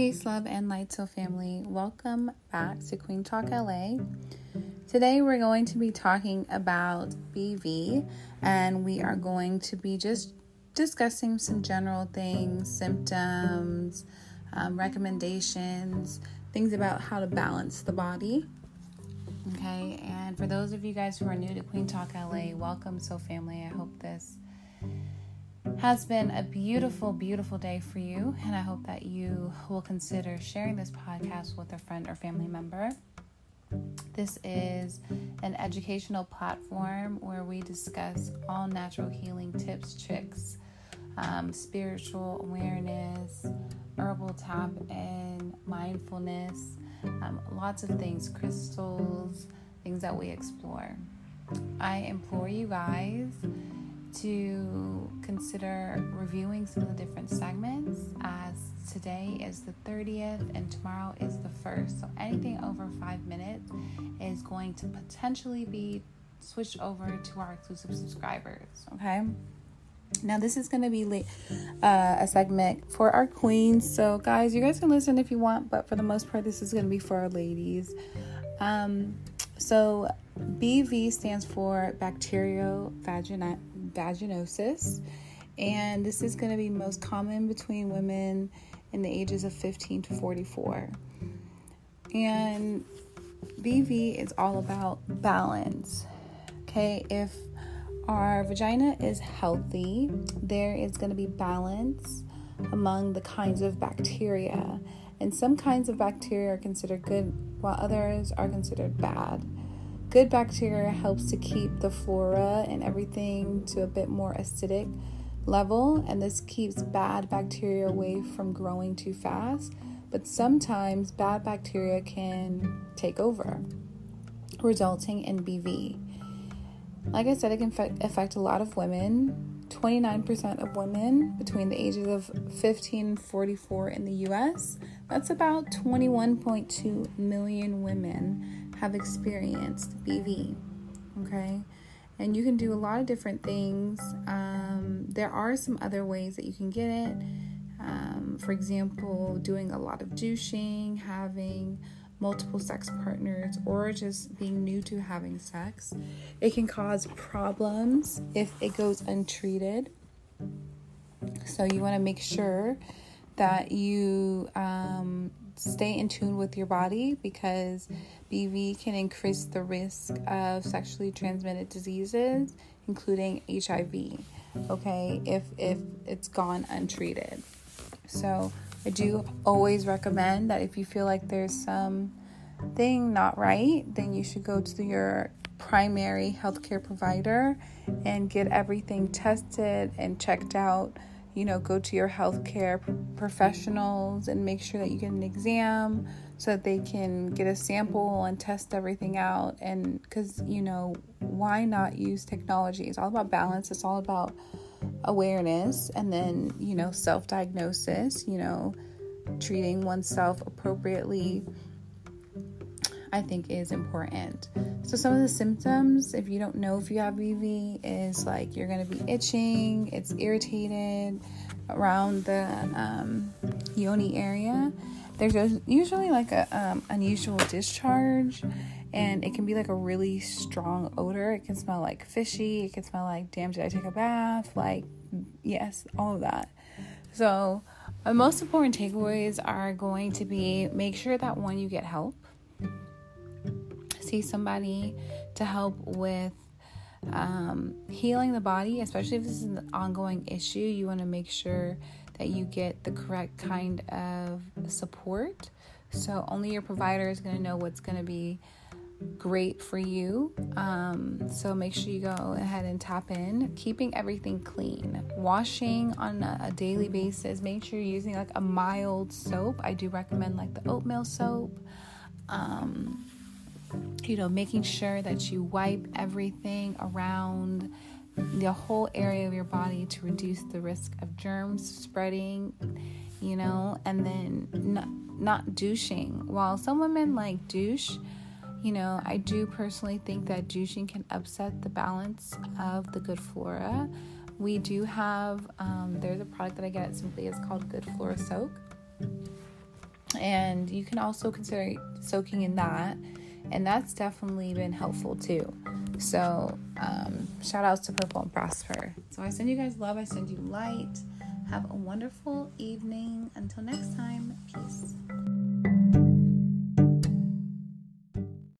Peace, love, and light, so family. Welcome back to Queen Talk LA. Today we're going to be talking about BV, and we are going to be just discussing some general things, symptoms, um, recommendations, things about how to balance the body. Okay, and for those of you guys who are new to Queen Talk LA, welcome, so family. I hope this has been a beautiful, beautiful day for you, and I hope that you will consider sharing this podcast with a friend or family member. This is an educational platform where we discuss all natural healing tips, tricks, um, spiritual awareness, herbal top, and mindfulness. Um, lots of things, crystals, things that we explore. I implore you guys to consider reviewing some of the different segments as today is the 30th and tomorrow is the 1st. So anything over five minutes is going to potentially be switched over to our exclusive subscribers. Okay. Now this is going to be uh, a segment for our queens. So guys, you guys can listen if you want, but for the most part, this is going to be for our ladies. Um, so BV stands for bacteriovagina vaginosis, and this is going to be most common between women in the ages of 15 to 44. And BV is all about balance. Okay, if our vagina is healthy, there is going to be balance among the kinds of bacteria. And some kinds of bacteria are considered good, while others are considered bad. Good bacteria helps to keep the flora and everything to a bit more acidic level, and this keeps bad bacteria away from growing too fast. But sometimes bad bacteria can take over, resulting in BV. Like I said, it can affect a lot of women. 29% of women between the ages of 15 and 44 in the US. That's about 21.2 million women have experienced BV. Okay, and you can do a lot of different things. Um, there are some other ways that you can get it. Um, for example, doing a lot of douching, having multiple sex partners, or just being new to having sex. It can cause problems if it goes untreated. So, you want to make sure that you um, stay in tune with your body because BV can increase the risk of sexually transmitted diseases, including HIV. Okay, if if it's gone untreated. So I do always recommend that if you feel like there's some thing not right, then you should go to your primary healthcare provider and get everything tested and checked out you know, go to your healthcare professionals and make sure that you get an exam so that they can get a sample and test everything out. And because, you know, why not use technology? It's all about balance, it's all about awareness and then, you know, self diagnosis, you know, treating oneself appropriately. I think is important. So some of the symptoms, if you don't know if you have BV, is like you're gonna be itching, it's irritated around the um, yoni area. There's usually like a um, unusual discharge, and it can be like a really strong odor. It can smell like fishy. It can smell like, damn, did I take a bath? Like, yes, all of that. So, the most important takeaways are going to be make sure that one, you get help. See somebody to help with um, healing the body, especially if this is an ongoing issue, you want to make sure that you get the correct kind of support. So, only your provider is going to know what's going to be great for you. Um, so, make sure you go ahead and tap in. Keeping everything clean, washing on a, daily basis. Make sure you're using like a mild soap. I do recommend like the oatmeal soap. Um, you know, making sure that you wipe everything around the whole area of your body to reduce the risk of germs spreading, you know, and then not, not douching. While some women like douche, you know, I do personally think that douching can upset the balance of the good flora. We do have, um, there's a product that I get Simply, it's called Good Flora Soak. and you can also consider soaking in that and that's definitely been helpful too. So um, shout outs to purple and prosper. So i send you guys love. I send you light. Have a wonderful evening. Until next time peace